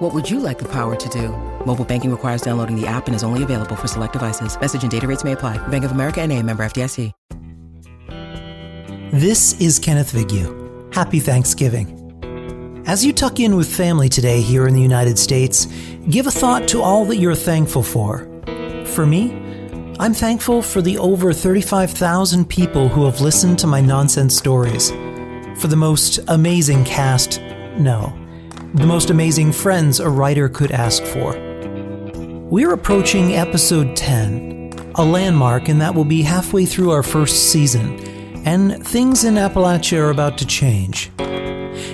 What would you like the power to do? Mobile banking requires downloading the app and is only available for select devices. Message and data rates may apply. Bank of America and a member FDIC. This is Kenneth Vigil. Happy Thanksgiving. As you tuck in with family today here in the United States, give a thought to all that you're thankful for. For me, I'm thankful for the over 35,000 people who have listened to my nonsense stories. For the most amazing cast, no, the most amazing friends a writer could ask for. We're approaching episode 10, a landmark and that we'll be halfway through our first season and things in Appalachia are about to change.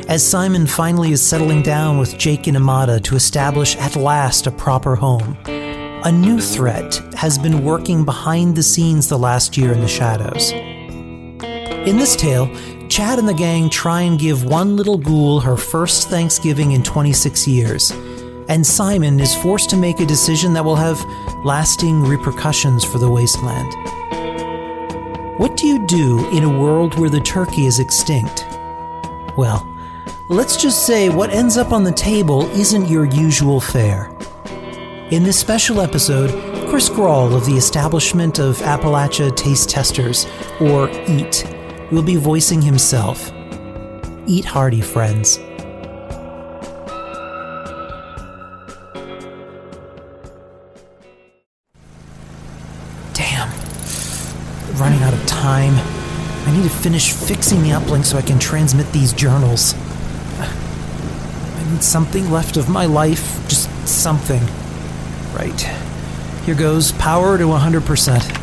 As Simon finally is settling down with Jake and Amada to establish at last a proper home, a new threat has been working behind the scenes the last year in the shadows. In this tale, Chad and the gang try and give one little ghoul her first Thanksgiving in 26 years, and Simon is forced to make a decision that will have lasting repercussions for the wasteland. What do you do in a world where the turkey is extinct? Well, let's just say what ends up on the table isn't your usual fare. In this special episode, Chris Grawl of the establishment of Appalachia Taste Testers, or EAT, will be voicing himself. Eat hearty, friends. Damn. Running out of time. I need to finish fixing the uplink so I can transmit these journals. I need something left of my life, just something. Right. Here goes power to 100%.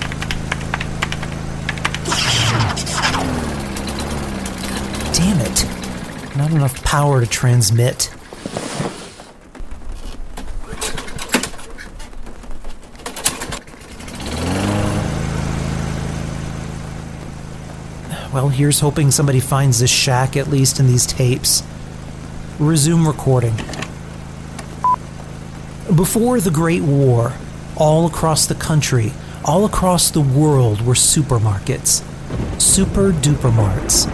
Damn it. Enough power to transmit. Well, here's hoping somebody finds this shack at least in these tapes. Resume recording. Before the Great War, all across the country, all across the world were supermarkets. Super duper marts.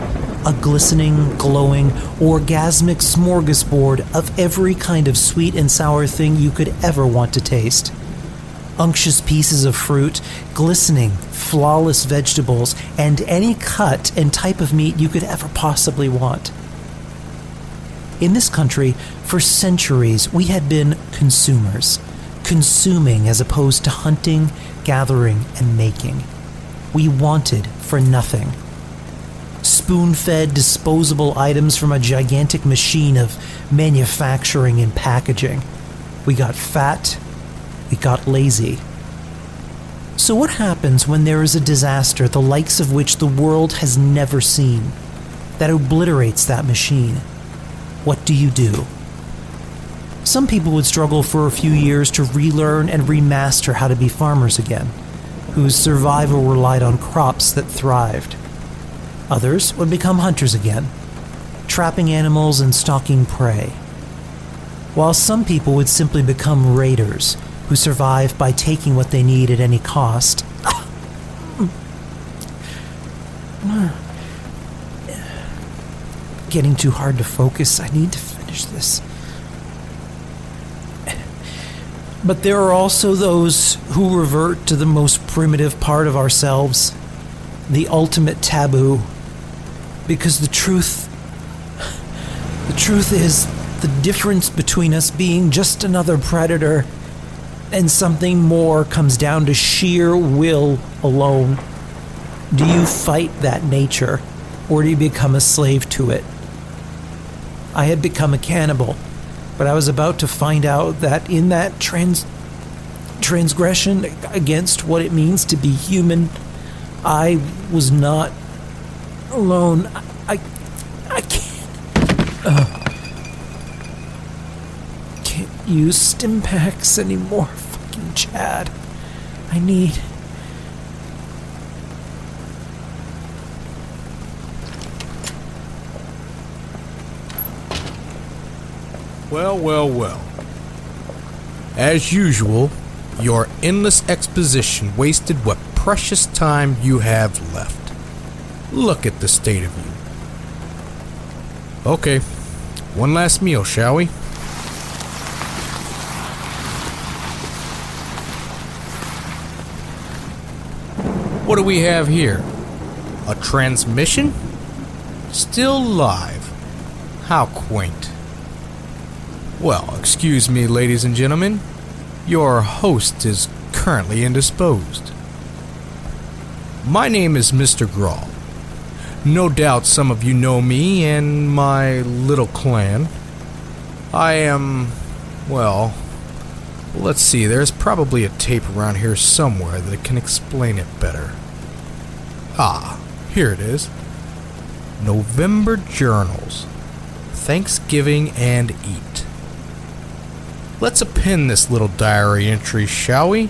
A glistening, glowing, orgasmic smorgasbord of every kind of sweet and sour thing you could ever want to taste unctuous pieces of fruit, glistening, flawless vegetables, and any cut and type of meat you could ever possibly want. In this country, for centuries, we had been consumers, consuming as opposed to hunting, gathering, and making. We wanted for nothing. Spoon fed disposable items from a gigantic machine of manufacturing and packaging. We got fat, we got lazy. So, what happens when there is a disaster the likes of which the world has never seen that obliterates that machine? What do you do? Some people would struggle for a few years to relearn and remaster how to be farmers again, whose survival relied on crops that thrived. Others would become hunters again, trapping animals and stalking prey. While some people would simply become raiders, who survive by taking what they need at any cost. Getting too hard to focus. I need to finish this. But there are also those who revert to the most primitive part of ourselves, the ultimate taboo. Because the truth. The truth is, the difference between us being just another predator and something more comes down to sheer will alone. Do you fight that nature, or do you become a slave to it? I had become a cannibal, but I was about to find out that in that trans transgression against what it means to be human, I was not alone. I, I, I can't. Uh, can't use Stimpaks anymore, fucking Chad. I need. Well, well, well. As usual, your endless exposition wasted what precious time you have left. Look at the state of you. Okay, one last meal, shall we? What do we have here? A transmission? Still live. How quaint. Well, excuse me, ladies and gentlemen. Your host is currently indisposed. My name is Mr. Grawl. No doubt some of you know me and my little clan. I am. well. Let's see, there's probably a tape around here somewhere that can explain it better. Ah, here it is November Journals Thanksgiving and Eat. Let's append this little diary entry, shall we?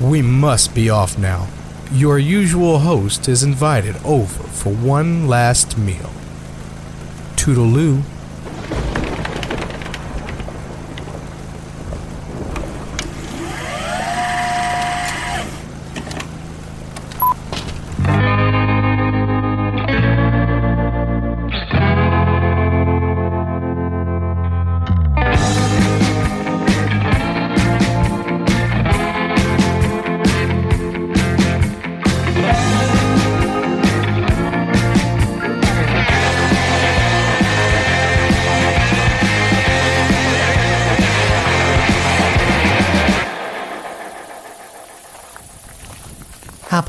We must be off now. Your usual host is invited over for one last meal. Toodaloo.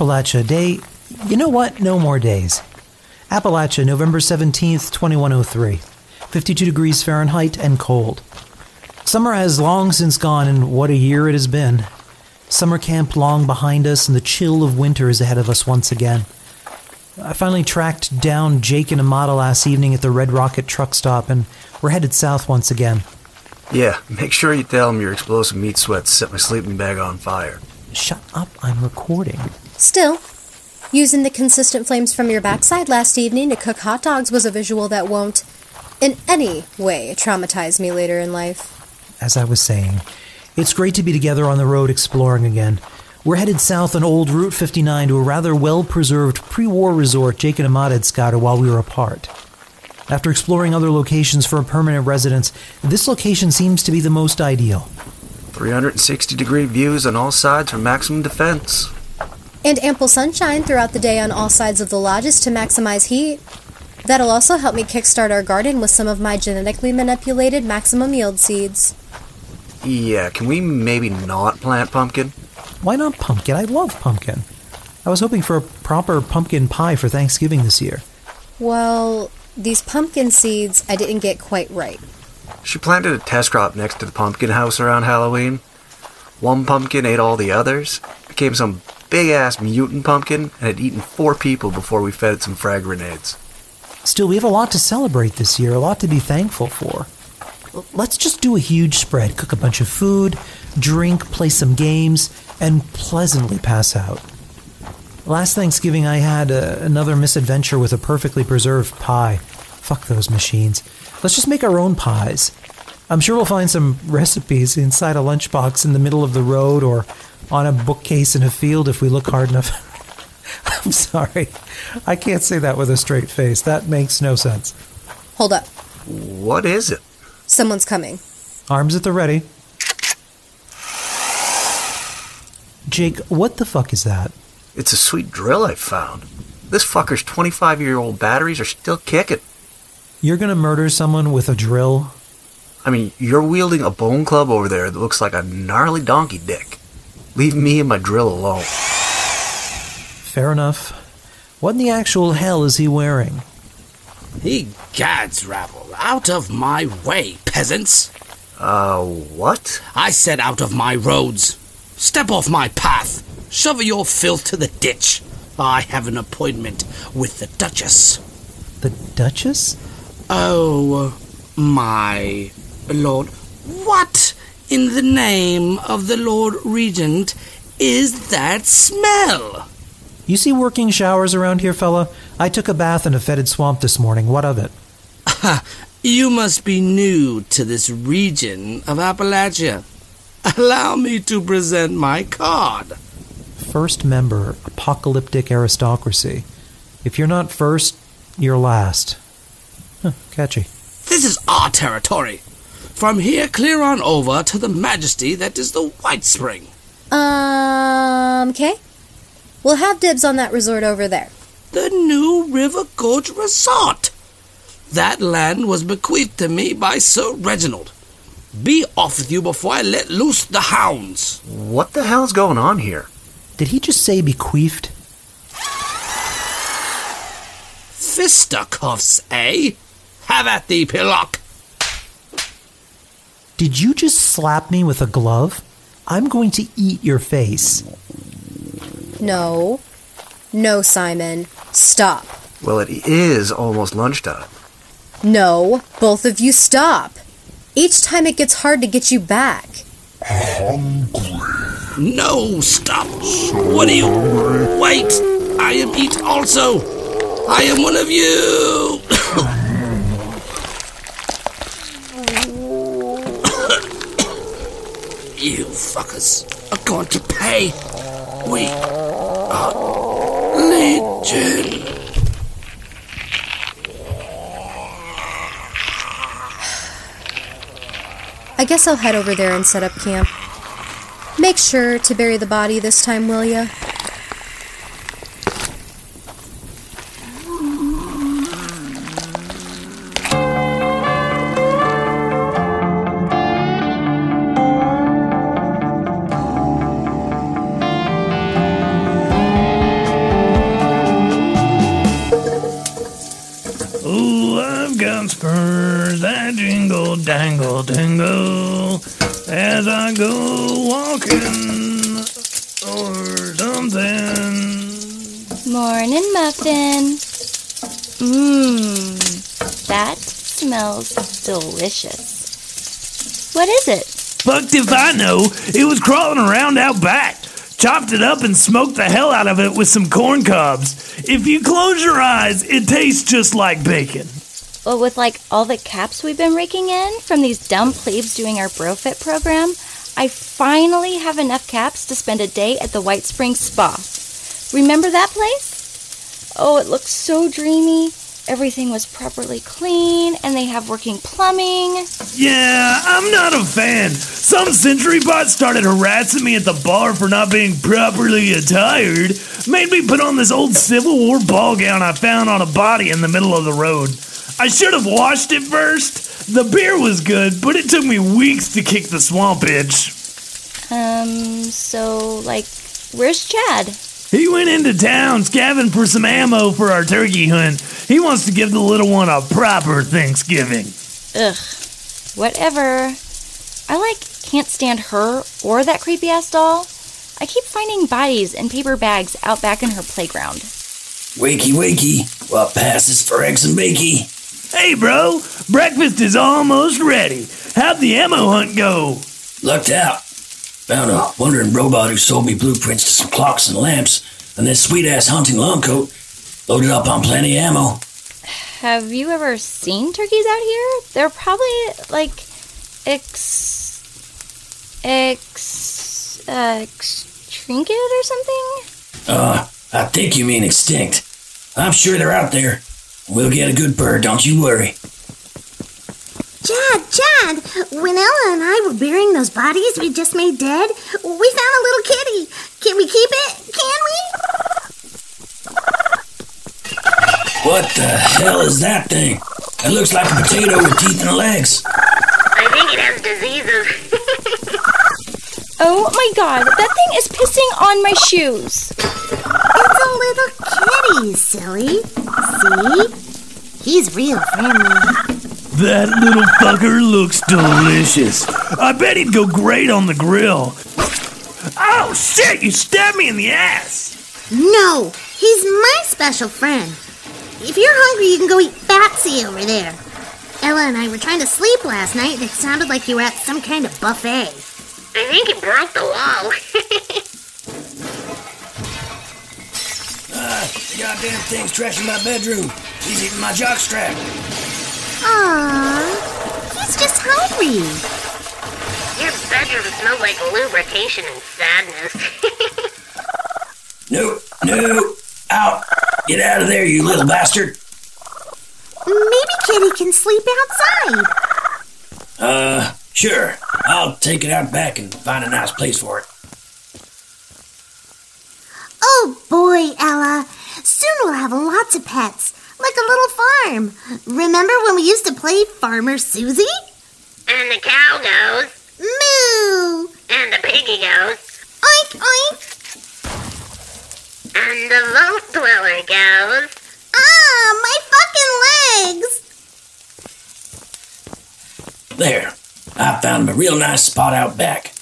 Appalachia Day. You know what? No more days. Appalachia, November 17th, 2103. 52 degrees Fahrenheit and cold. Summer has long since gone, and what a year it has been. Summer camp long behind us, and the chill of winter is ahead of us once again. I finally tracked down Jake and Amada last evening at the Red Rocket truck stop, and we're headed south once again. Yeah, make sure you tell them your explosive meat sweats set my sleeping bag on fire. Shut up, I'm recording. Still, using the consistent flames from your backside last evening to cook hot dogs was a visual that won't, in any way, traumatize me later in life. As I was saying, it's great to be together on the road exploring again. We're headed south on old Route 59 to a rather well preserved pre war resort Jake and Amada had scouted while we were apart. After exploring other locations for a permanent residence, this location seems to be the most ideal. 360 degree views on all sides for maximum defense. And ample sunshine throughout the day on all sides of the lodges to maximize heat. That'll also help me kickstart our garden with some of my genetically manipulated maximum yield seeds. Yeah, can we maybe not plant pumpkin? Why not pumpkin? I love pumpkin. I was hoping for a proper pumpkin pie for Thanksgiving this year. Well, these pumpkin seeds I didn't get quite right. She planted a test crop next to the pumpkin house around Halloween. One pumpkin ate all the others, became some big ass mutant pumpkin, and had eaten four people before we fed it some frag grenades. Still, we have a lot to celebrate this year, a lot to be thankful for. Let's just do a huge spread, cook a bunch of food, drink, play some games, and pleasantly pass out. Last Thanksgiving, I had uh, another misadventure with a perfectly preserved pie. Fuck those machines. Let's just make our own pies. I'm sure we'll find some recipes inside a lunchbox in the middle of the road or on a bookcase in a field if we look hard enough. I'm sorry. I can't say that with a straight face. That makes no sense. Hold up. What is it? Someone's coming. Arms at the ready. Jake, what the fuck is that? It's a sweet drill I found. This fucker's 25 year old batteries are still kicking. You're gonna murder someone with a drill? I mean, you're wielding a bone club over there that looks like a gnarly donkey dick. Leave me and my drill alone. Fair enough. What in the actual hell is he wearing? He gads, rabble. Out of my way, peasants. Uh, what? I said out of my roads. Step off my path. Shove your filth to the ditch. I have an appointment with the Duchess. The Duchess? Oh, my lord. What in the name of the Lord Regent is that smell? You see working showers around here, fella? I took a bath in a fetid swamp this morning. What of it? You must be new to this region of Appalachia. Allow me to present my card. First member, apocalyptic aristocracy. If you're not first, you're last. Huh, catchy. This is our territory. From here clear on over to the majesty that is the White Spring. Um, okay. We'll have dibs on that resort over there. The new River Gorge Resort. That land was bequeathed to me by Sir Reginald. Be off with you before I let loose the hounds. What the hell's going on here? Did he just say bequeathed? Fisticuffs, eh? Have at thee, Pillock. Did you just slap me with a glove? I'm going to eat your face. No. No, Simon. Stop. Well, it is almost lunchtime. No. Both of you stop. Each time it gets hard to get you back. Hungry. No, stop. What do you. Wait! I am eat also. I am one of you. you fuckers are going to pay. We are legion. I guess I'll head over there and set up camp. Make sure to bury the body this time, will ya? Is it? Fucked if I know. It was crawling around out back. Chopped it up and smoked the hell out of it with some corn cobs. If you close your eyes, it tastes just like bacon. Well, with like all the caps we've been raking in from these dumb plebes doing our BroFit program, I finally have enough caps to spend a day at the White Springs Spa. Remember that place? Oh, it looks so dreamy. Everything was properly clean, and they have working plumbing. Yeah, I'm not a fan. Some sentry bot started harassing me at the bar for not being properly attired. Made me put on this old Civil War ball gown I found on a body in the middle of the road. I should have washed it first. The beer was good, but it took me weeks to kick the swamp itch. Um, so, like, where's Chad? He went into town scavenging for some ammo for our turkey hunt. He wants to give the little one a proper Thanksgiving. Ugh, whatever. I, like, can't stand her or that creepy ass doll. I keep finding bodies in paper bags out back in her playground. Wakey, wakey. What passes for eggs and bakey? Hey, bro, breakfast is almost ready. How'd the ammo hunt go? Lucked out. Found a wandering robot who sold me blueprints to some clocks and lamps, and this sweet ass hunting long coat. Loaded up on plenty of ammo. Have you ever seen turkeys out here? They're probably like ex. ex. uh, trinket or something? Uh, I think you mean extinct. I'm sure they're out there. We'll get a good bird, don't you worry. Chad, Chad, when Ella and I were burying those bodies we just made dead, we found a little kitty. Can we keep it? Can we? What the hell is that thing? It looks like a potato with teeth and legs. I think it has diseases. Oh my god, that thing is pissing on my shoes. it's a little kitty, silly. See? He's real friendly. That little fucker looks delicious. I bet he'd go great on the grill. Oh shit, you stabbed me in the ass. No, he's my special friend. If you're hungry, you can go eat Batsy over there. Ella and I were trying to sleep last night, and it sounded like you were at some kind of buffet. I think it broke the wall. Ah, the goddamn thing's trashing my bedroom. He's eating my jockstrap. Aww, he's just hungry. Your bedroom smells like lubrication and sadness. No, no, out. Get out of there, you little bastard. Maybe Kitty can sleep outside. Uh, sure. I'll take it out back and find a nice place for it. Oh boy, Ella. Soon we'll have lots of pets, like a little farm. Remember when we used to play Farmer Susie? and the cow goes, Moo! and the piggy goes, Oink, oink! and the vault dweller goes. Ah, my fucking legs! There. I found him a real nice spot out back.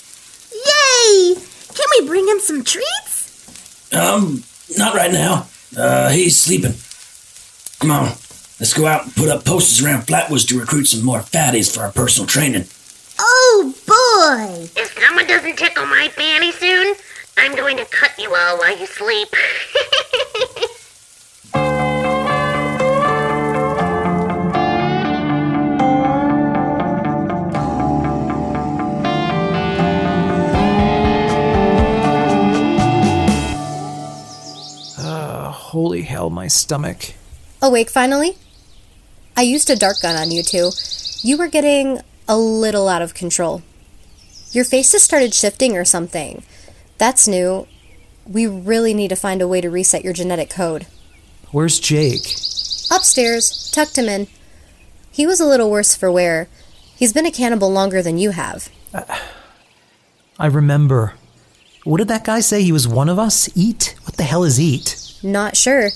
Yay! Can we bring him some treats? Um, not right now. Uh, he's sleeping. Come on. Let's go out and put up posters around Flatwoods to recruit some more fatties for our personal training. Oh boy! If someone doesn't tickle my fanny soon, I'm going to cut you all while you sleep. Ah, holy hell, my stomach. Awake finally? I used a dark gun on you two. You were getting a little out of control. Your faces started shifting or something. That's new. We really need to find a way to reset your genetic code. Where's Jake? Upstairs, tucked him in. He was a little worse for wear. He's been a cannibal longer than you have. I remember. What did that guy say? He was one of us? Eat? What the hell is eat? Not sure.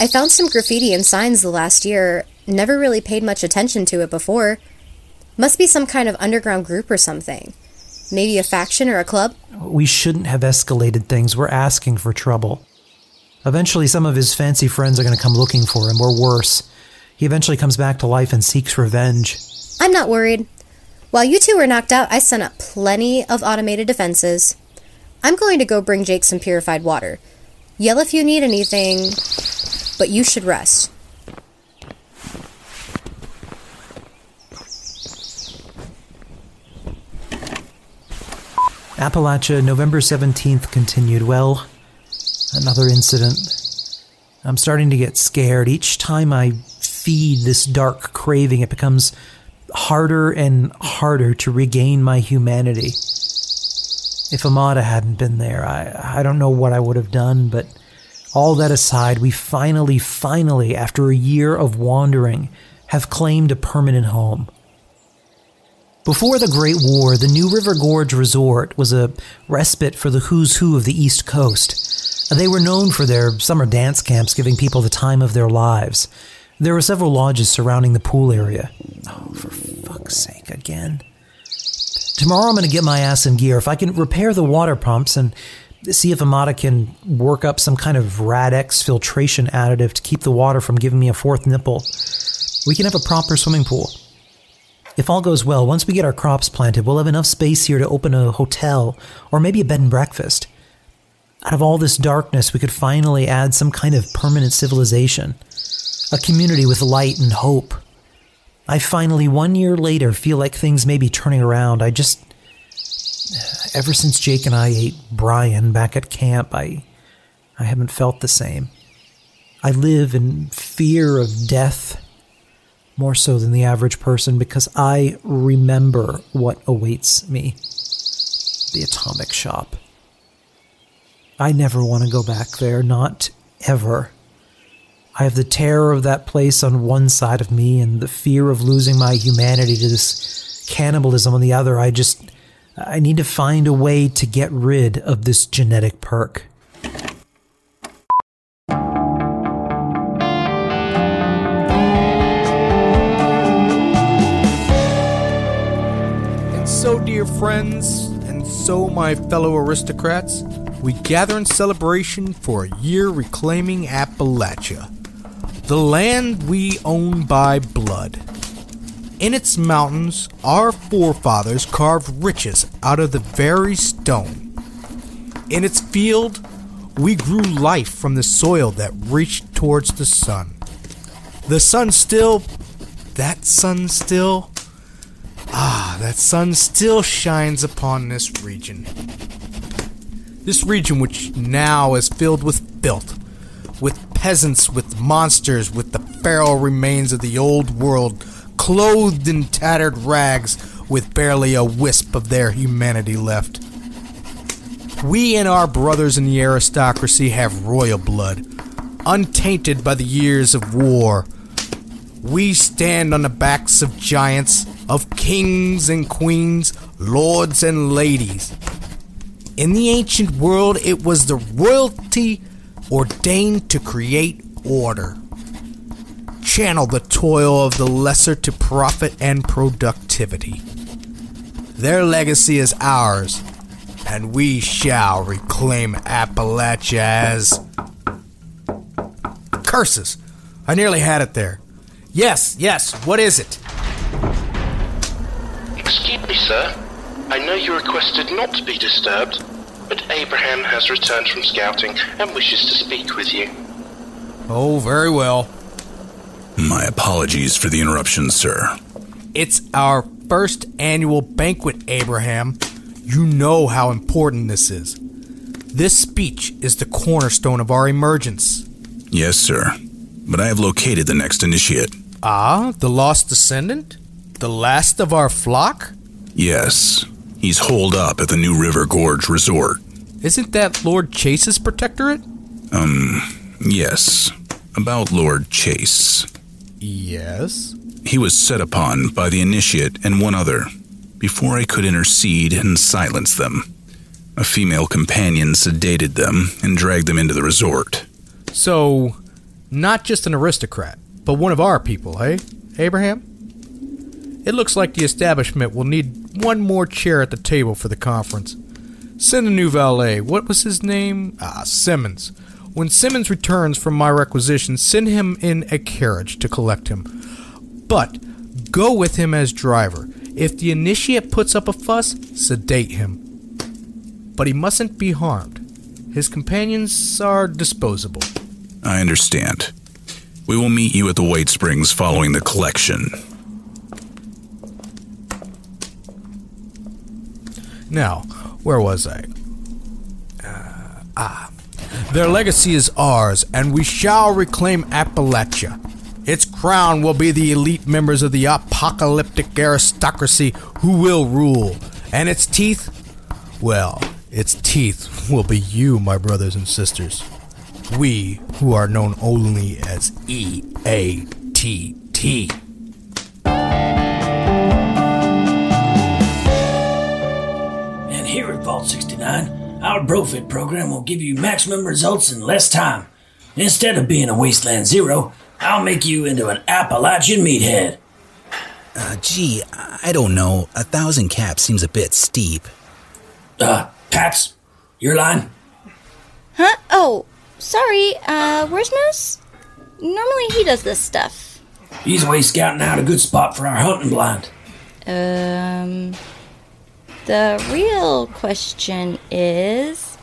I found some graffiti and signs the last year. Never really paid much attention to it before. Must be some kind of underground group or something. Maybe a faction or a club? We shouldn't have escalated things. We're asking for trouble. Eventually, some of his fancy friends are going to come looking for him, or worse. He eventually comes back to life and seeks revenge. I'm not worried. While you two were knocked out, I sent up plenty of automated defenses. I'm going to go bring Jake some purified water. Yell if you need anything, but you should rest. Appalachia, November 17th continued. Well, another incident. I'm starting to get scared. Each time I feed this dark craving, it becomes harder and harder to regain my humanity. If Amada hadn't been there, I, I don't know what I would have done, but all that aside, we finally, finally, after a year of wandering, have claimed a permanent home. Before the Great War, the New River Gorge Resort was a respite for the who's who of the East Coast. They were known for their summer dance camps, giving people the time of their lives. There were several lodges surrounding the pool area. Oh, for fuck's sake, again. Tomorrow I'm going to get my ass in gear. If I can repair the water pumps and see if Amada can work up some kind of Rad-X filtration additive to keep the water from giving me a fourth nipple, we can have a proper swimming pool. If all goes well, once we get our crops planted, we'll have enough space here to open a hotel or maybe a bed and breakfast. Out of all this darkness, we could finally add some kind of permanent civilization, a community with light and hope. I finally, one year later, feel like things may be turning around. I just. Ever since Jake and I ate Brian back at camp, I. I haven't felt the same. I live in fear of death more so than the average person because I remember what awaits me the atomic shop. I never want to go back there, not ever. I have the terror of that place on one side of me and the fear of losing my humanity to this cannibalism on the other. I just. I need to find a way to get rid of this genetic perk. And so, dear friends, and so, my fellow aristocrats, we gather in celebration for a year reclaiming Appalachia, the land we own by blood. In its mountains, our forefathers carved riches out of the very stone. In its field, we grew life from the soil that reached towards the sun. The sun still that sun still? Ah, that sun still shines upon this region. This region, which now is filled with filth, with peasants, with monsters, with the feral remains of the old world, clothed in tattered rags, with barely a wisp of their humanity left. We and our brothers in the aristocracy have royal blood, untainted by the years of war. We stand on the backs of giants, of kings and queens, lords and ladies. In the ancient world, it was the royalty ordained to create order. Channel the toil of the lesser to profit and productivity. Their legacy is ours, and we shall reclaim Appalachia as. Curses! I nearly had it there. Yes, yes, what is it? Excuse me, sir. I know you requested not to be disturbed, but Abraham has returned from scouting and wishes to speak with you. Oh, very well. My apologies for the interruption, sir. It's our first annual banquet, Abraham. You know how important this is. This speech is the cornerstone of our emergence. Yes, sir. But I have located the next initiate. Ah, the lost descendant? The last of our flock? Yes. He's holed up at the New River Gorge Resort. Isn't that Lord Chase's protectorate? Um, yes. About Lord Chase. Yes. He was set upon by the initiate and one other before I could intercede and silence them. A female companion sedated them and dragged them into the resort. So, not just an aristocrat, but one of our people, hey, Abraham? It looks like the establishment will need one more chair at the table for the conference. Send a new valet. What was his name? Ah, Simmons. When Simmons returns from my requisition, send him in a carriage to collect him. But go with him as driver. If the initiate puts up a fuss, sedate him. But he mustn't be harmed. His companions are disposable. I understand. We will meet you at the White Springs following the collection. Now, where was I? Uh, ah. Their legacy is ours, and we shall reclaim Appalachia. Its crown will be the elite members of the apocalyptic aristocracy who will rule. And its teeth? Well, its teeth will be you, my brothers and sisters. We, who are known only as E A T T. And here at Vault 69, our Brofit program will give you maximum results in less time. Instead of being a Wasteland Zero, I'll make you into an Appalachian meathead. Uh, gee, I don't know. A thousand caps seems a bit steep. Uh, Paps, your line? Huh? Oh, sorry. Uh, where's Moose? Normally he does this stuff. He's away scouting out a good spot for our hunting blind. Um, the real question is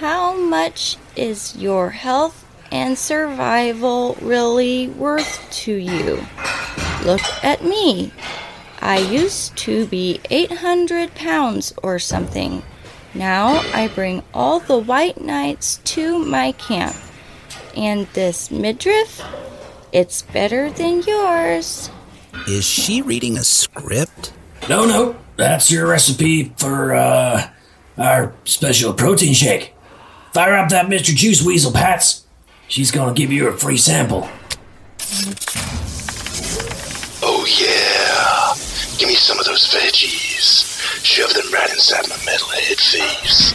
how much is your health and survival really worth to you? Look at me. I used to be 800 pounds or something. Now I bring all the white knights to my camp. And this midriff, it's better than yours. Is she reading a script? No, no, that's your recipe for, uh, our special protein shake. Fire up that Mr. Juice Weasel, Pats. She's gonna give you a free sample. Oh, yeah. Give me some of those veggies. Shove them right inside my metalhead face.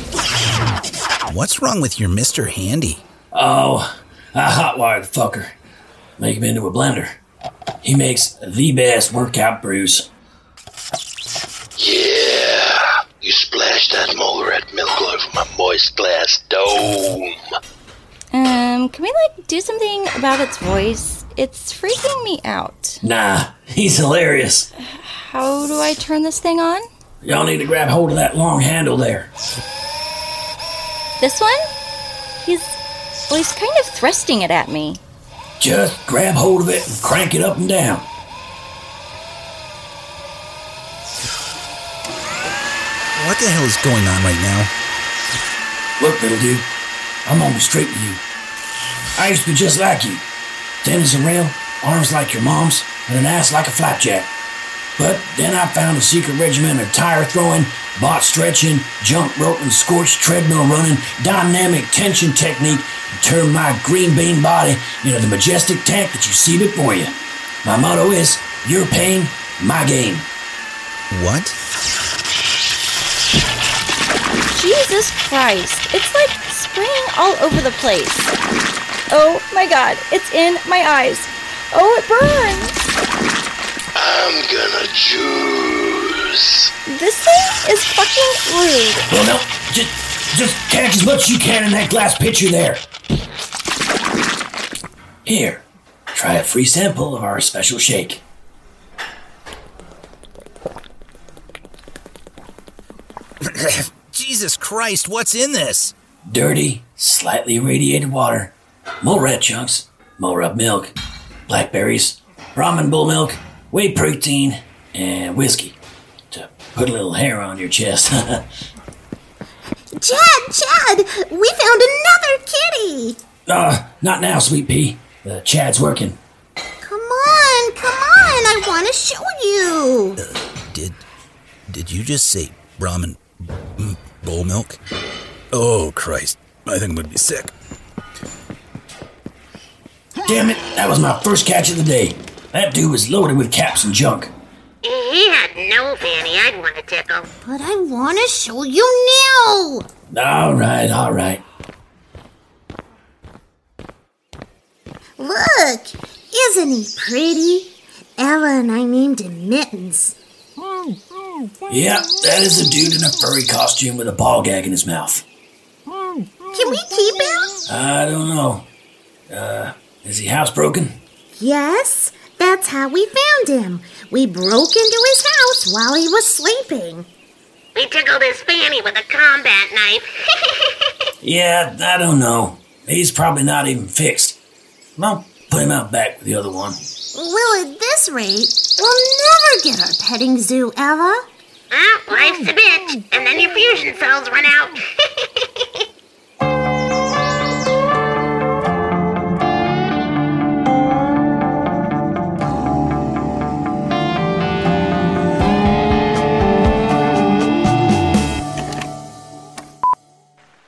What's wrong with your Mr. Handy? Oh, I hotwired the fucker. Make him into a blender. He makes the best workout brews. Yeah. You splash that mole red milk all over my moist glass dome. Um, can we like do something about its voice? It's freaking me out. Nah, he's hilarious. How do I turn this thing on? Y'all need to grab hold of that long handle there. This one? He's well, he's kind of thrusting it at me. Just grab hold of it and crank it up and down. The hell is going on right now? Look, little dude, I'm be straight with you. I used to be just like you. Thin as a rail, arms like your mom's, and an ass like a flapjack. But then I found a secret regimen of tire throwing, bot stretching, jump roping, scorched treadmill running, dynamic tension technique, and turned my green bean body into the majestic tank that you see before you. My motto is your pain, my gain. What? Jesus Christ. It's like spraying all over the place. Oh my god, it's in my eyes. Oh, it burns. I'm gonna juice. This thing is fucking rude. Well, no, just, just catch as much as you can in that glass pitcher there. Here, try a free sample of our special shake. Jesus Christ, what's in this? Dirty, slightly irradiated water, more red chunks, more up milk, blackberries, Brahmin bull milk, whey protein, and whiskey to put a little hair on your chest. Chad, Chad, we found another kitty. uh, not now, sweet pea. The Chad's working. Come on, come on, I want to show you. Did did you just say Brahmin bowl milk? Oh Christ, I think I'm gonna be sick. Damn it, that was my first catch of the day. That dude was loaded with caps and junk. He had no fanny I'd want to tickle. But I want to show you now. All right, all right. Look, isn't he pretty? Ella and I named him Mittens. Yep, that is a dude in a furry costume with a ball gag in his mouth. Can we keep him? I don't know. Uh, is he housebroken? Yes, that's how we found him. We broke into his house while he was sleeping. We tickled his fanny with a combat knife. Yeah, I don't know. He's probably not even fixed. I'll put him out back with the other one. Well, at this rate, we'll never get our petting zoo, Ella. Well, life's a bitch, and then your fusion cells run out.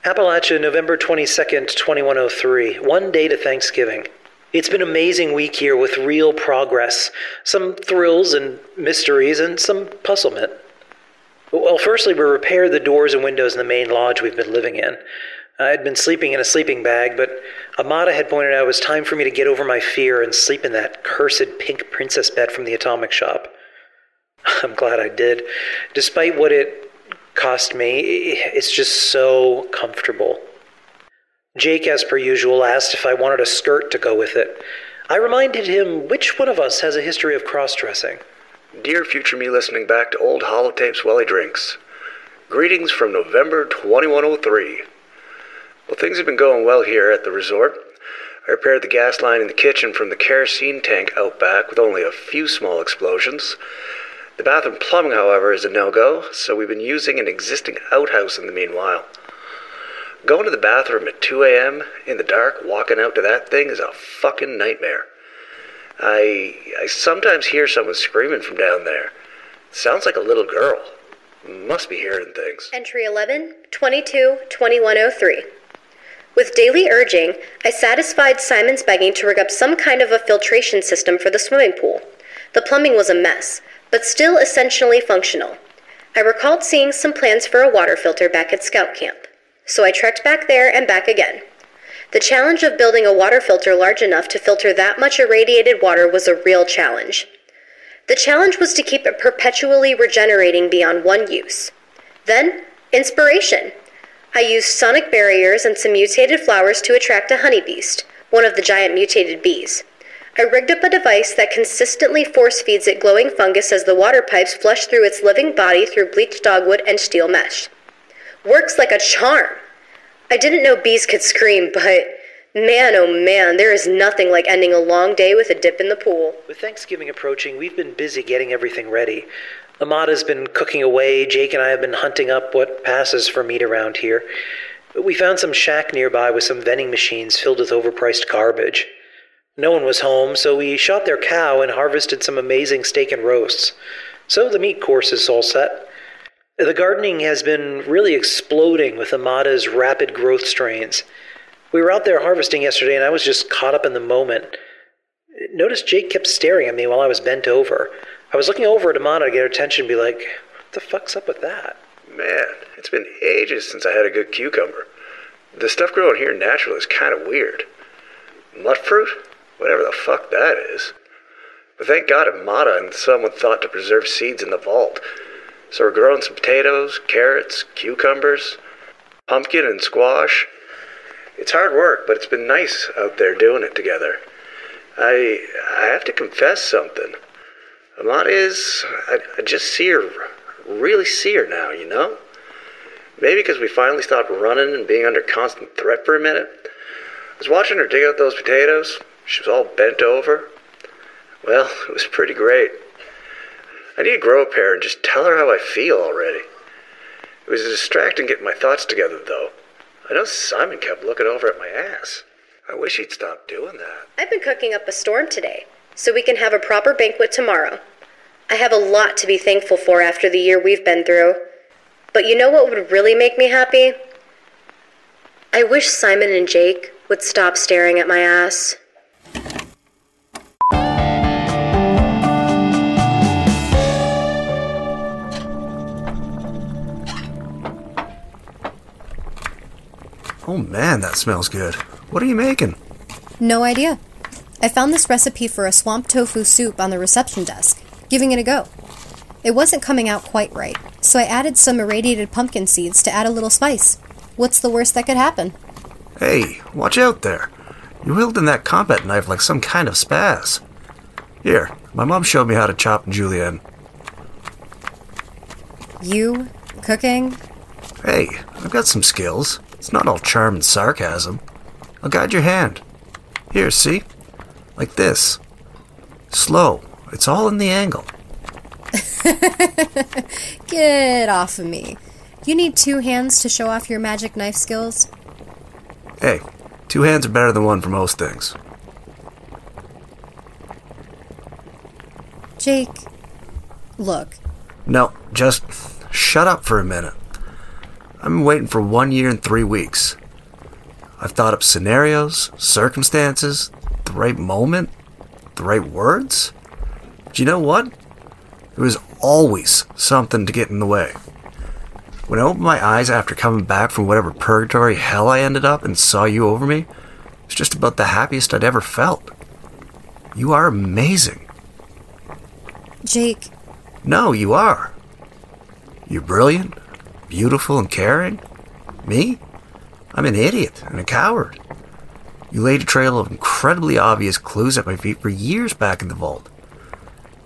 Appalachia, November 22nd, 2103. One day to Thanksgiving. It's been an amazing week here with real progress, some thrills and mysteries, and some puzzlement. Well, firstly, we repaired the doors and windows in the main lodge we've been living in. I had been sleeping in a sleeping bag, but Amada had pointed out it was time for me to get over my fear and sleep in that cursed pink princess bed from the atomic shop. I'm glad I did. Despite what it cost me, it's just so comfortable. Jake, as per usual, asked if I wanted a skirt to go with it. I reminded him which one of us has a history of cross dressing. Dear future me listening back to old holotapes while he drinks. Greetings from November 2103. Well, things have been going well here at the resort. I repaired the gas line in the kitchen from the kerosene tank out back with only a few small explosions. The bathroom plumbing, however, is a no go, so we've been using an existing outhouse in the meanwhile. Going to the bathroom at 2 a.m. in the dark, walking out to that thing is a fucking nightmare. I I sometimes hear someone screaming from down there. sounds like a little girl. Must be hearing things. Entry 11, 22, 2103. With daily urging, I satisfied Simon's begging to rig up some kind of a filtration system for the swimming pool. The plumbing was a mess, but still essentially functional. I recalled seeing some plans for a water filter back at scout camp, so I trekked back there and back again. The challenge of building a water filter large enough to filter that much irradiated water was a real challenge. The challenge was to keep it perpetually regenerating beyond one use. Then, inspiration. I used sonic barriers and some mutated flowers to attract a honeybeast, one of the giant mutated bees. I rigged up a device that consistently force feeds it glowing fungus as the water pipes flush through its living body through bleached dogwood and steel mesh. Works like a charm. I didn't know bees could scream, but man oh man, there is nothing like ending a long day with a dip in the pool. With Thanksgiving approaching, we've been busy getting everything ready. Amada's been cooking away. Jake and I have been hunting up what passes for meat around here. We found some shack nearby with some vending machines filled with overpriced garbage. No one was home, so we shot their cow and harvested some amazing steak and roasts. So the meat course is all set. The gardening has been really exploding with Amada's rapid growth strains. We were out there harvesting yesterday, and I was just caught up in the moment. Notice Jake kept staring at me while I was bent over. I was looking over at Amada to get her attention and be like, what the fuck's up with that? Man, it's been ages since I had a good cucumber. The stuff growing here naturally is kind of weird. Mutfruit? Whatever the fuck that is. But thank God Amada and someone thought to preserve seeds in the vault. So we're growing some potatoes, carrots, cucumbers, pumpkin, and squash. It's hard work, but it's been nice out there doing it together. I I have to confess something. Amada is I, I just see her, really see her now. You know. Maybe because we finally stopped running and being under constant threat for a minute. I was watching her dig out those potatoes. She was all bent over. Well, it was pretty great. I need to grow a pair and just tell her how I feel already. It was distracting getting my thoughts together, though. I know Simon kept looking over at my ass. I wish he'd stop doing that. I've been cooking up a storm today, so we can have a proper banquet tomorrow. I have a lot to be thankful for after the year we've been through. But you know what would really make me happy? I wish Simon and Jake would stop staring at my ass. Oh man, that smells good. What are you making? No idea. I found this recipe for a swamp tofu soup on the reception desk, giving it a go. It wasn't coming out quite right, so I added some irradiated pumpkin seeds to add a little spice. What's the worst that could happen? Hey, watch out there. You're wielding that combat knife like some kind of spaz. Here, my mom showed me how to chop julienne. You cooking? Hey, I've got some skills. It's not all charm and sarcasm. I'll guide your hand. Here, see? Like this. Slow. It's all in the angle. Get off of me. You need two hands to show off your magic knife skills? Hey, two hands are better than one for most things. Jake, look. No, just shut up for a minute. I've been waiting for one year and three weeks. I've thought up scenarios, circumstances, the right moment, the right words. Do you know what? There was always something to get in the way. When I opened my eyes after coming back from whatever purgatory hell I ended up and saw you over me, it was just about the happiest I'd ever felt. You are amazing. Jake. No, you are. You're brilliant, beautiful, and caring. Me? I'm an idiot and a coward. You laid a trail of incredibly obvious clues at my feet for years back in the vault.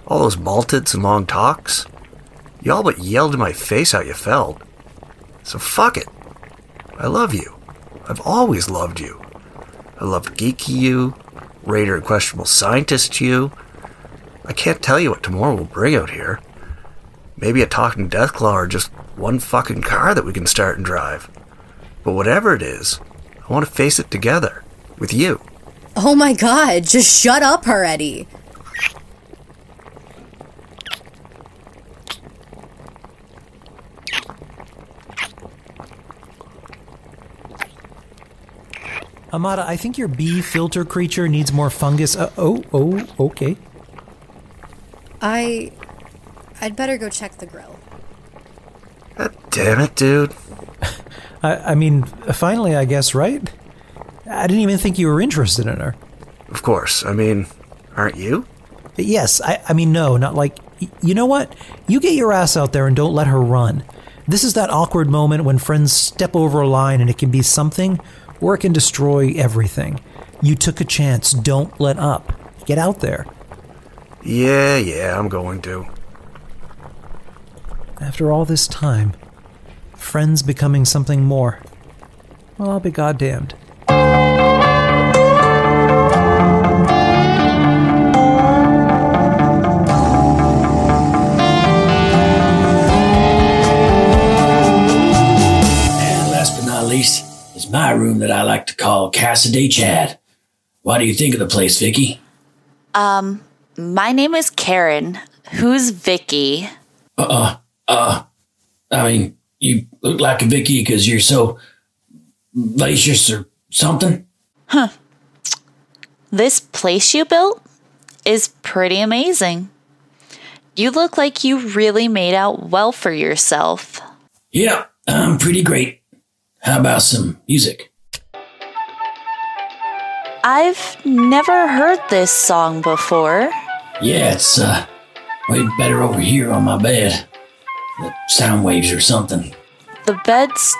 All those malteds and long talks. You all but yelled in my face how you felt. So fuck it. I love you. I've always loved you. I loved geeky you, raider and questionable scientist you. I can't tell you what tomorrow will bring out here. Maybe a talking Deathclaw or just one fucking car that we can start and drive. But whatever it is, I want to face it together. With you. Oh my god, just shut up already. Amada, I think your bee filter creature needs more fungus. Uh, oh, oh, okay. I. I'd better go check the grill. God damn it, dude. I, I mean, finally, I guess, right? I didn't even think you were interested in her. Of course. I mean, aren't you? Yes, I, I mean, no, not like. You know what? You get your ass out there and don't let her run. This is that awkward moment when friends step over a line and it can be something or it can destroy everything. You took a chance. Don't let up. Get out there. Yeah, yeah, I'm going to after all this time, friends becoming something more. Well, I'll be goddamned. last but not least is my room that I like to call Casa de Chad. What do you think of the place, Vicky? Um, my name is Karen. Who's Vicky? Uh uh I mean, you look like a Vicky because you're so vivacious or something. Huh. This place you built is pretty amazing. You look like you really made out well for yourself. Yeah, I'm pretty great. How about some music? I've never heard this song before. Yeah, it's uh, way better over here on my bed. The sound waves or something. The bed's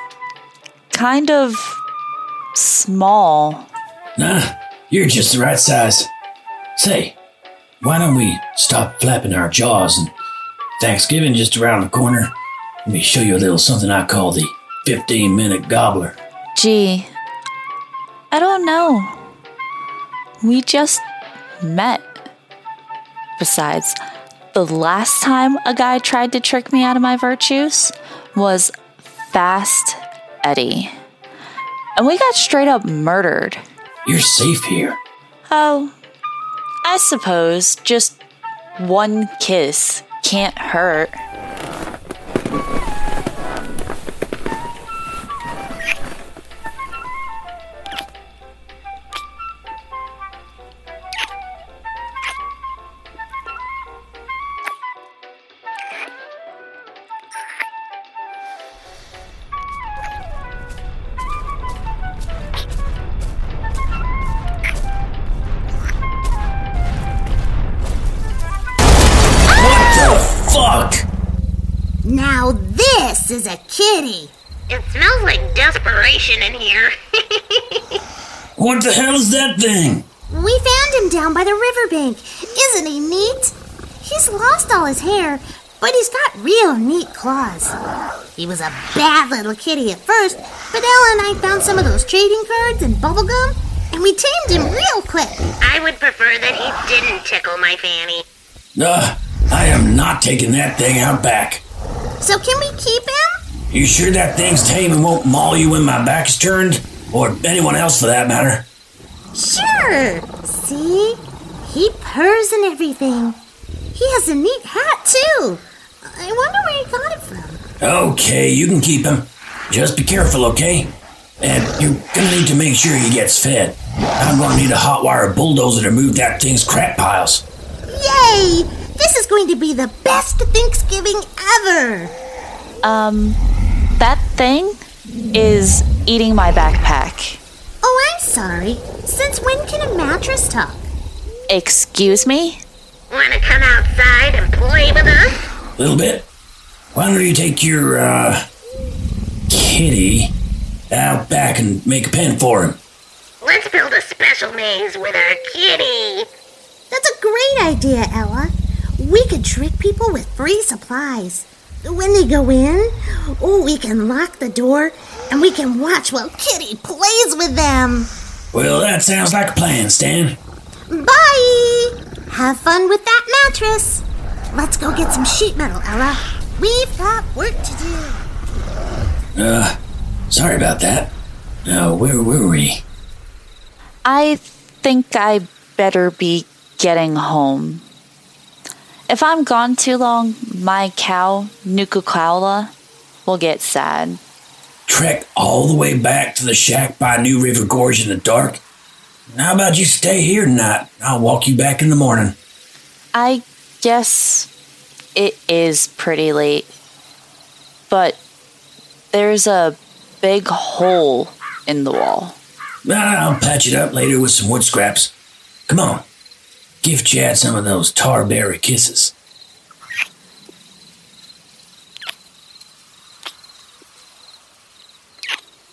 kind of small. Nah, you're just the right size. Say, why don't we stop flapping our jaws and Thanksgiving just around the corner? Let me show you a little something I call the 15 minute gobbler. Gee, I don't know. We just met. Besides, the last time a guy tried to trick me out of my virtues was Fast Eddie. And we got straight up murdered. You're safe here. Oh, I suppose just one kiss can't hurt. That thing? We found him down by the riverbank. Isn't he neat? He's lost all his hair, but he's got real neat claws. He was a bad little kitty at first, but Ella and I found some of those trading cards and bubblegum, and we tamed him real quick. I would prefer that he didn't tickle my fanny. Uh, I am not taking that thing out back. So can we keep him? You sure that thing's tame and won't maul you when my back is turned? Or anyone else for that matter? Sure. See? He purrs and everything. He has a neat hat, too. I wonder where he got it from. Okay, you can keep him. Just be careful, okay? And you're gonna need to make sure he gets fed. I'm gonna need a hot wire bulldozer to move that thing's crap piles. Yay! This is going to be the best Thanksgiving ever. Um, that thing is eating my backpack. I'm sorry. Since when can a mattress talk? Excuse me? Wanna come outside and play with us? A little bit. Why don't you take your, uh, kitty out back and make a pen for him? Let's build a special maze with our kitty. That's a great idea, Ella. We could trick people with free supplies. When they go in, oh, we can lock the door and we can watch while Kitty plays with them. Well, that sounds like a plan, Stan. Bye! Have fun with that mattress. Let's go get some sheet metal, Ella. We've got work to do. Uh, sorry about that. Uh, where were we? I think I better be getting home. If I'm gone too long, my cow, Nukukaula, will get sad. Trek all the way back to the shack by New River Gorge in the dark? How about you stay here tonight? I'll walk you back in the morning. I guess it is pretty late. But there's a big hole in the wall. I'll patch it up later with some wood scraps. Come on. Give Chad some of those tarberry kisses.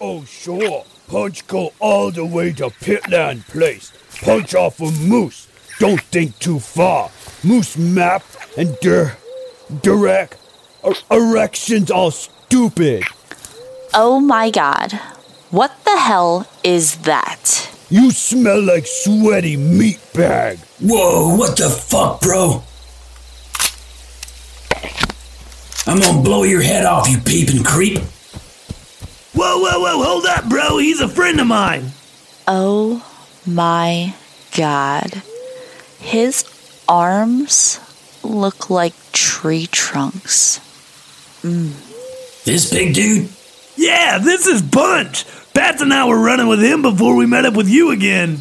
Oh, sure. Punch go all the way to Pitland Place. Punch off a moose. Don't think too far. Moose map and dir- direct er- erections all stupid. Oh my god. What the hell is that? You smell like sweaty meat bag. Whoa, what the fuck, bro? I'm gonna blow your head off, you peeping creep. Whoa, whoa, whoa, hold up, bro. He's a friend of mine. Oh my god. His arms look like tree trunks. Mm. This big dude? Yeah, this is Punch. Bats and I were running with him before we met up with you again.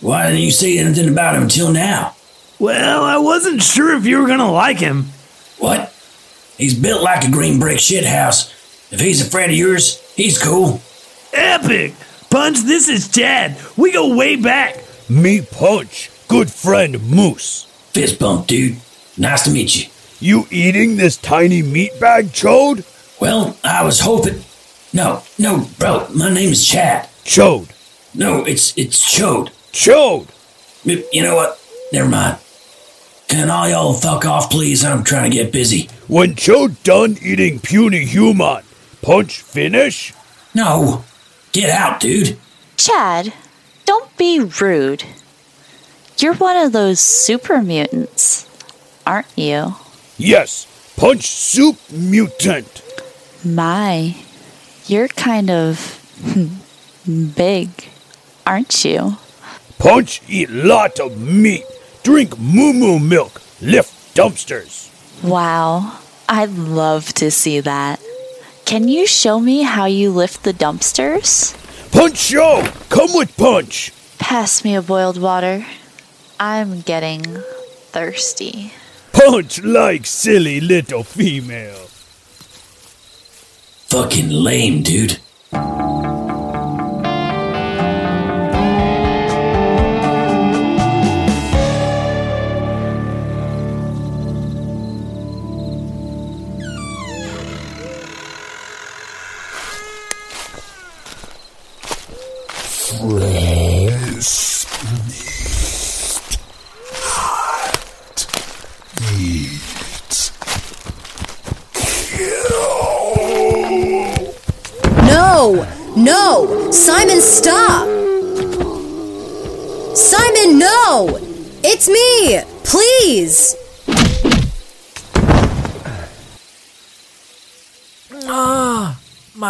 Why didn't you say anything about him until now? Well, I wasn't sure if you were gonna like him. What? He's built like a green brick shithouse. If he's a friend of yours, he's cool. Epic! Punch, this is Chad. We go way back. Me Punch, good friend Moose. Fist bump, dude. Nice to meet you. You eating this tiny meat bag, Chode? Well, I was hoping. No, no, bro. My name is Chad. Chode. No, it's it's Chode. Chode. You know what? Never mind. Can all y'all fuck off, please? I'm trying to get busy. When Chode done eating puny human, Punch finish? No. Get out, dude. Chad, don't be rude. You're one of those super mutants, aren't you? Yes, Punch soup mutant. My, you're kind of big, aren't you? Punch eat lot of meat, drink moo moo milk, lift dumpsters. Wow, I'd love to see that. Can you show me how you lift the dumpsters? Punch show, come with Punch. Pass me a boiled water. I'm getting thirsty. Punch like silly little female. Fucking lame, dude.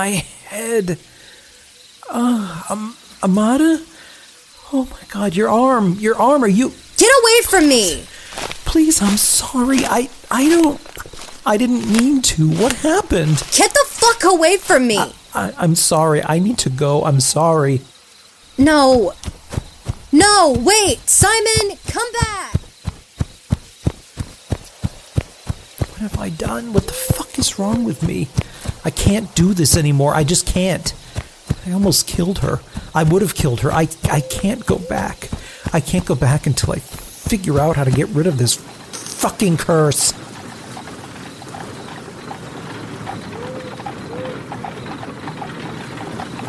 My head. Um, Amada? Oh my god, your arm, your arm, are you. Get away from me! Please, I'm sorry. I, I don't. I didn't mean to. What happened? Get the fuck away from me! I, I'm sorry. I need to go. I'm sorry. No! No, wait! Simon, come back! What have I done? What the fuck is wrong with me? I can't do this anymore. I just can't. I almost killed her. I would have killed her. I, I can't go back. I can't go back until I figure out how to get rid of this fucking curse.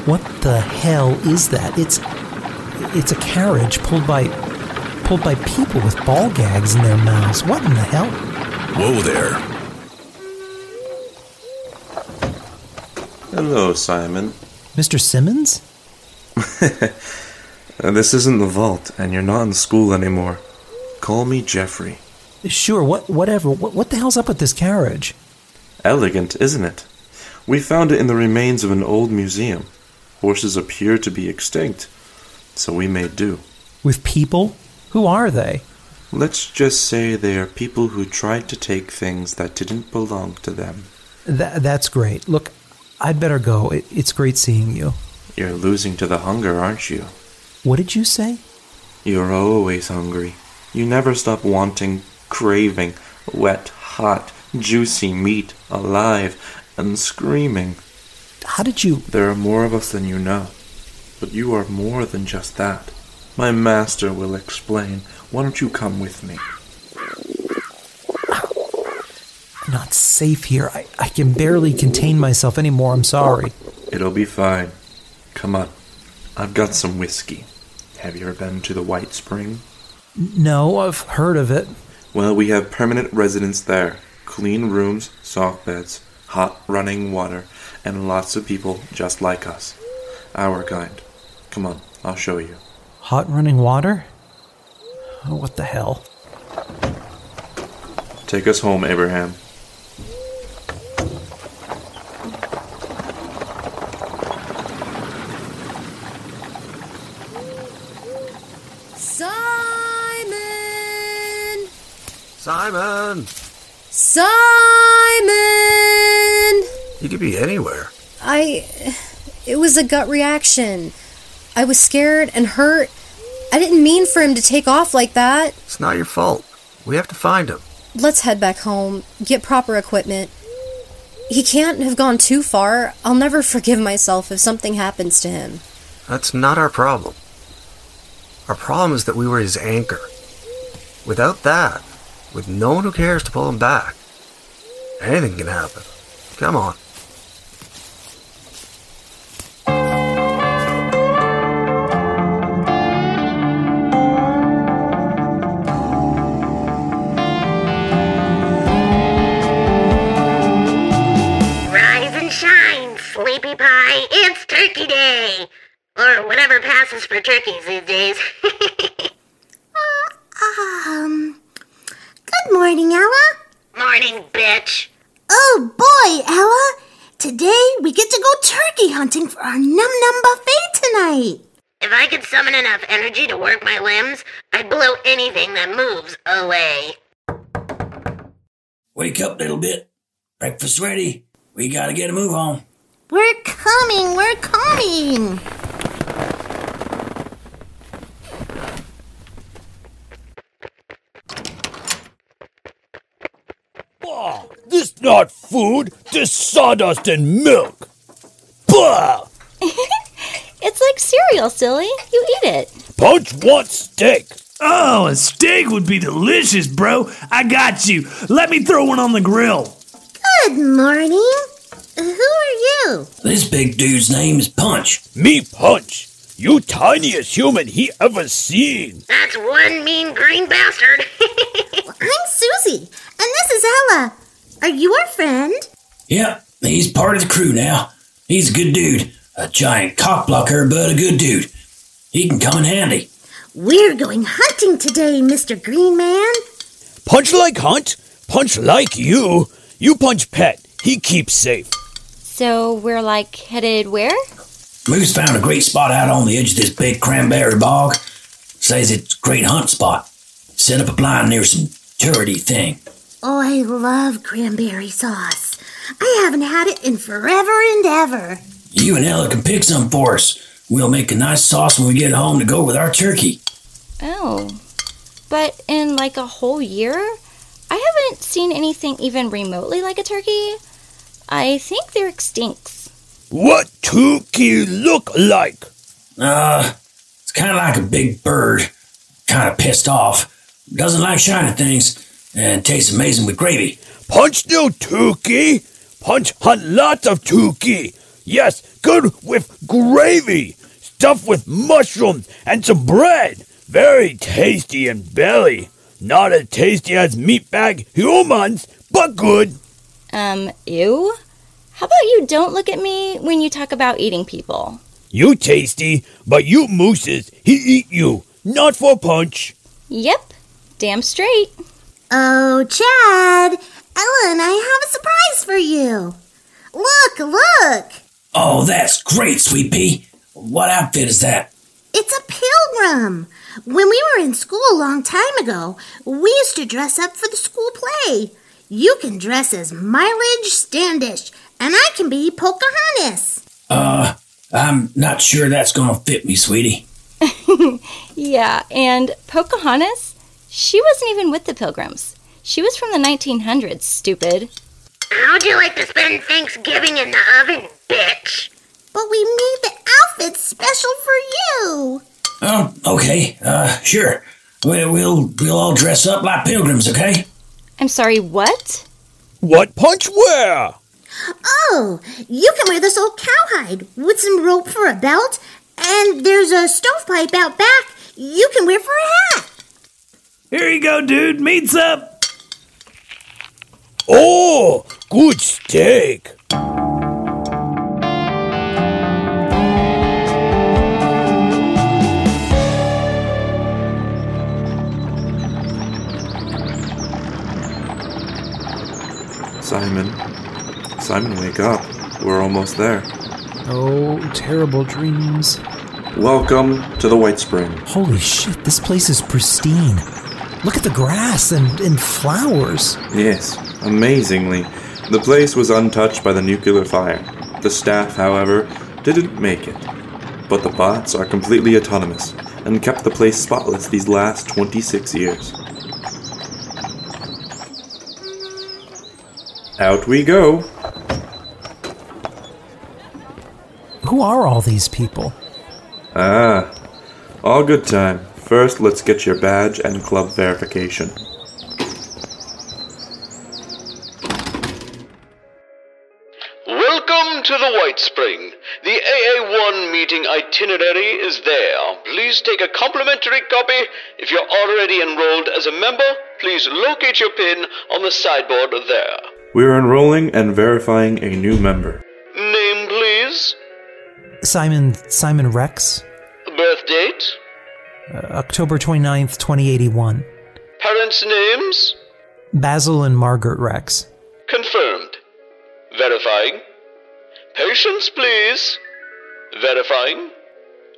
What the hell is that? It's it's a carriage pulled by pulled by people with ball gags in their mouths. What in the hell? Whoa there. Hello, Simon. Mr. Simmons? This isn't the vault, and you're not in school anymore. Call me Jeffrey. Sure, what whatever. What, what the hell's up with this carriage? Elegant, isn't it? We found it in the remains of an old museum. Horses appear to be extinct, so we made do. With people? Who are they? Let's just say they are people who tried to take things that didn't belong to them. That, that's great. Look, I'd better go. It, it's great seeing you. You're losing to the hunger, aren't you? What did you say? You're always hungry. You never stop wanting, craving, wet, hot, juicy meat, alive, and screaming. How did you. There are more of us than you know. But you are more than just that. My master will explain. Why don't you come with me? I'm not safe here. I, I can barely contain myself anymore. I'm sorry. It'll be fine. Come on. I've got some whiskey. Have you ever been to the Whitespring? No, I've heard of it. Well, we have permanent residents there. Clean rooms, soft beds, hot running water, and lots of people just like us. Our kind. Come on, I'll show you. Hot running water? Oh, what the hell? Take us home, Abraham. Simon! Simon! Simon! He could be anywhere. I. It was a gut reaction. I was scared and hurt. I didn't mean for him to take off like that. It's not your fault. We have to find him. Let's head back home, get proper equipment. He can't have gone too far. I'll never forgive myself if something happens to him. That's not our problem. Our problem is that we were his anchor. Without that, with no one who cares to pull him back, anything can happen. Come on. Rise and shine, Sleepy Pie. It's Turkey Day. Or whatever passes for turkeys these days. Um, good morning, Ella. Morning, bitch. Oh boy, Ella. Today we get to go turkey hunting for our num num buffet tonight. If I could summon enough energy to work my limbs, I'd blow anything that moves away. Wake up, little bit. Breakfast ready. We gotta get a move on. We're coming, we're coming. Bah, this not food. This sawdust and milk. Bah! It's like cereal, silly. You eat it. Punch wants steak. Oh, a steak would be delicious, bro. I got you. Let me throw one on the grill. Good morning. Who are you? This big dude's name is Punch. Me Punch. You tiniest human he ever seen. That's one mean green bastard. I'm Susie, and this is Ella. Are you our friend? Yep, he's part of the crew now. He's a good dude. A giant cock blocker, but a good dude. He can come in handy. We're going hunting today, Mr. Green Man. Punch like hunt. Punch like you. You punch pet. He keeps safe. So we're like headed where? Moose found a great spot out on the edge of this big cranberry bog. Says it's a great hunt spot. Set up a blind near some turdy thing. Oh, I love cranberry sauce. I haven't had it in forever and ever. You and Ella can pick some for us. We'll make a nice sauce when we get home to go with our turkey. Oh. But in like a whole year, I haven't seen anything even remotely like a turkey. I think they're extinct. What turkey look like? Uh, it's kind of like a big bird. Kind of pissed off. Doesn't like shiny things. And tastes amazing with gravy. Punch no turkey. Punch hunt lots of turkey. Yes, good with gravy. Stuffed with mushrooms and some bread. Very tasty in belly. Not as tasty as meatbag humans, but good. Um, ew? How about you don't look at me when you talk about eating people? You tasty, but you mooses, he eat you. Not for punch. Yep, damn straight. Oh, Chad, Ellen, I have a surprise for you. Look, look. Oh, that's great, Sweet Pea. What outfit is that? It's a pilgrim. When we were in school a long time ago, we used to dress up for the school play. You can dress as Myles Standish, and I can be Pocahontas. Uh, I'm not sure that's gonna fit me, sweetie. Yeah, and Pocahontas? She wasn't even with the Pilgrims. She was from the 1900s, stupid. How'd you like to spend Thanksgiving in the oven, bitch? But we made the outfit special for you. Oh, okay. Uh, sure. We- We'll we'll all dress up like pilgrims, okay? I'm sorry, what? What punch wear? Oh, you can wear this old cowhide with some rope for a belt, and there's a stovepipe out back you can wear for a hat. Here you go, dude. Meat's up. Oh, good steak. Simon. Simon, wake up. We're almost there. Oh, terrible dreams. Welcome to the Whitespring. Holy shit, this place is pristine. Look at the grass and, and flowers. Yes, amazingly, the place was untouched by the nuclear fire. The staff, however, didn't make it. But the bots are completely autonomous and kept the place spotless these last 26 years. Out we go. Who are all these people? Ah, all good time. First, let's get your badge and club verification. Welcome to the Whitespring. The AA1 meeting itinerary is there. Please take a complimentary copy. If you're already enrolled as a member, please locate your pin on the sideboard there. We're enrolling and verifying a new member. Name, please. Simon Simon Rex, Birth date. uh, October 29th, 2081. Parents' names. Basil and Margaret Rex. Confirmed. Verifying. Patience, please. Verifying.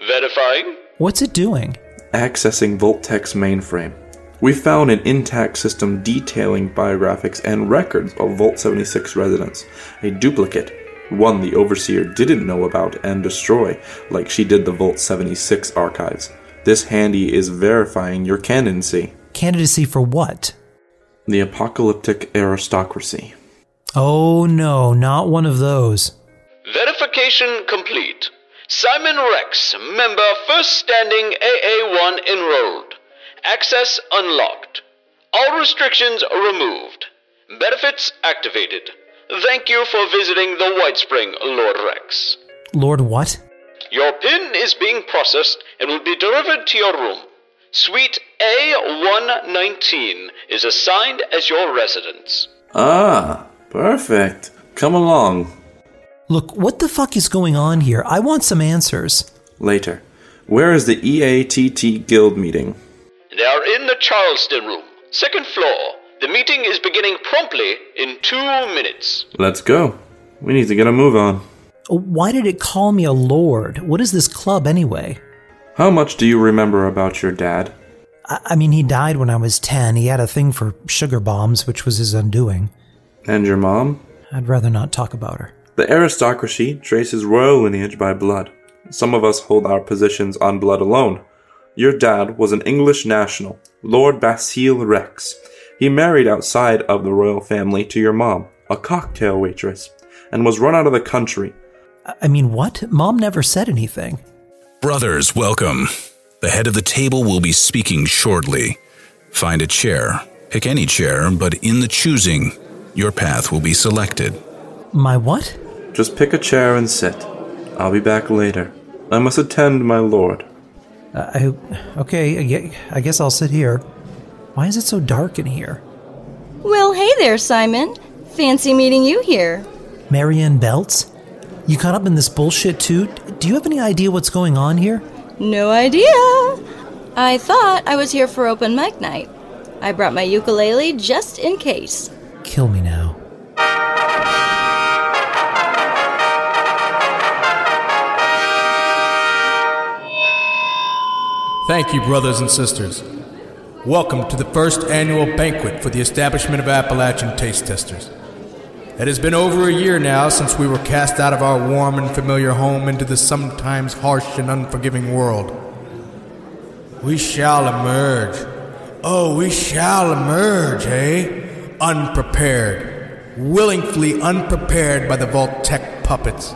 Verifying. What's it doing? Accessing Vault-Tec's mainframe. We found an intact system detailing biographics and records of Vault 76 residents. A duplicate, one the Overseer didn't know about and destroy, like she did the Vault 76 archives. This handy is verifying your candidacy. Candidacy for what? The apocalyptic aristocracy. Oh no, not one of those. Verification complete. Simon Rex, member first standing AA1 enrolled. Access unlocked. All restrictions removed. Benefits activated. Thank you for visiting the Whitespring, Lord Rex. Lord what? Your pin is being processed and will be delivered to your room. Suite A119 is assigned as your residence. Ah, perfect. Come along. Look, what the fuck is going on here? I want some answers. Later. Where is the E EATT Guild meeting? They are in the Charleston room, second floor. The meeting is beginning promptly in two minutes. Let's go. We need to get a move on. Why did it call me a lord? What is this club anyway? How much do you remember about your dad? I, I mean, he died when I was 10. He had a thing for sugar bombs, which was his undoing. And your mom? I'd rather not talk about her. The aristocracy traces royal lineage by blood. Some of us hold our positions on blood alone. Your dad was an English national, Lord Basile Rex. He married outside of the royal family to your mom, a cocktail waitress, and was run out of the country. I- I mean, what? Mom never said anything. Brothers, welcome. The head of the table will be speaking shortly. Find a chair. Pick any chair, but in the choosing, your path will be selected. My what? Just pick a chair and sit. I'll be back later. I must attend my lord. Uh, I, okay, I guess I'll sit here. Why is it so dark in here? Well, hey there, Simon. Fancy meeting you here. Marianne Belts? You caught up in this bullshit too? Do you have any idea what's going on here? No idea. I thought I was here for open mic night. I brought my ukulele just in case. Kill me now. Thank you, brothers and sisters. Welcome to the first annual banquet for the establishment of Appalachian Taste Testers. It has been over a year now since we were cast out of our warm and familiar home into the sometimes harsh and unforgiving world. We shall emerge. Oh, we shall emerge, eh? Unprepared. Willingly unprepared by the Vault-Tec puppets.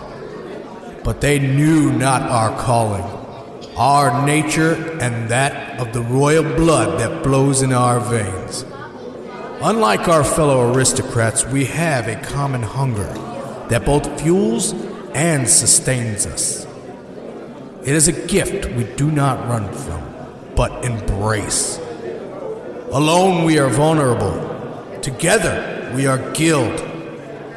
But they knew not our calling, our nature, and that of the royal blood that flows in our veins. Unlike our fellow aristocrats, we have a common hunger that both fuels and sustains us. It is a gift we do not run from, but embrace. Alone we are vulnerable. Together we are guild,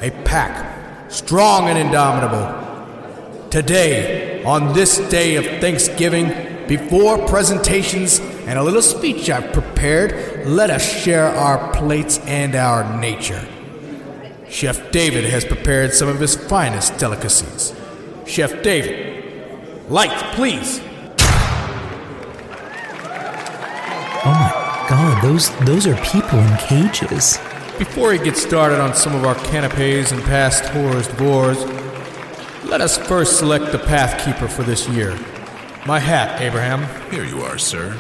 a pack, strong and indomitable. Today, on this day of Thanksgiving, before presentations and a little speech I've prepared, let us share our plates and our nature. Chef David has prepared some of his finest delicacies. Chef David, lights, please. Oh my god, those those are people in cages. Before he gets started on some of our canapes and past tourist boards, let us first select the Pathkeeper for this year. My hat, Abraham. Here you are, sir.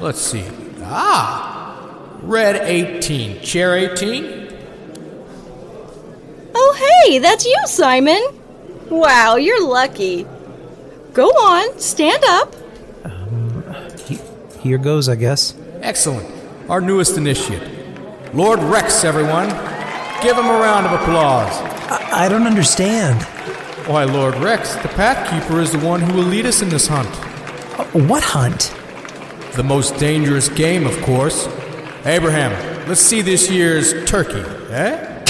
Let's see. Ah! Red 18. Chair 18? Oh, hey, that's you, Simon. Wow, you're lucky. Go on, stand up. Here goes, I guess. Excellent. Our newest initiate. Lord Rex, everyone. Give him a round of applause. I, I don't understand. Why, Lord Rex, the Pathkeeper is the one who will lead us in this hunt. Uh, what hunt? The most dangerous game, of course. Abraham, let's see this year's turkey, eh?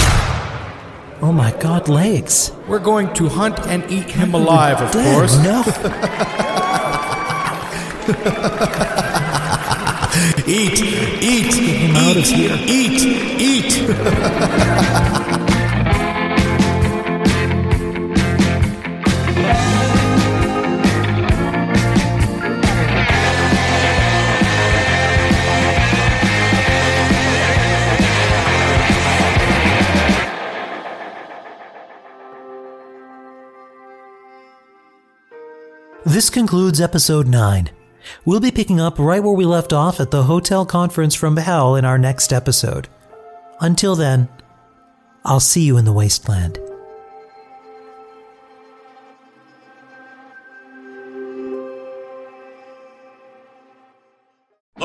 Oh my god, legs. We're going to hunt and eat him alive, of Dead, course. No. eat, eat, Get him out of here. eat, eat. This concludes episode 9. We'll be picking up right where we left off at the hotel conference from Hell in our next episode. Until then, I'll see you in the wasteland.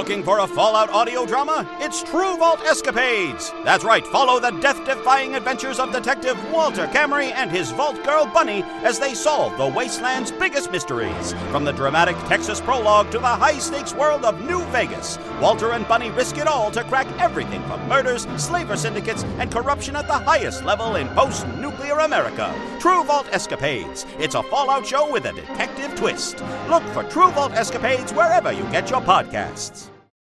Looking for a Fallout audio drama? It's True Vault Escapades! That's right, follow the death defying adventures of Detective Walter Camry and his Vault Girl Bunny as they solve the wasteland's biggest mysteries. From the dramatic Texas prologue to the high stakes world of New Vegas, Walter and Bunny risk it all to crack everything from murders, slaver syndicates, and corruption at the highest level in post nuclear America. True Vault Escapades. It's a Fallout show with a detective twist. Look for True Vault Escapades wherever you get your podcasts.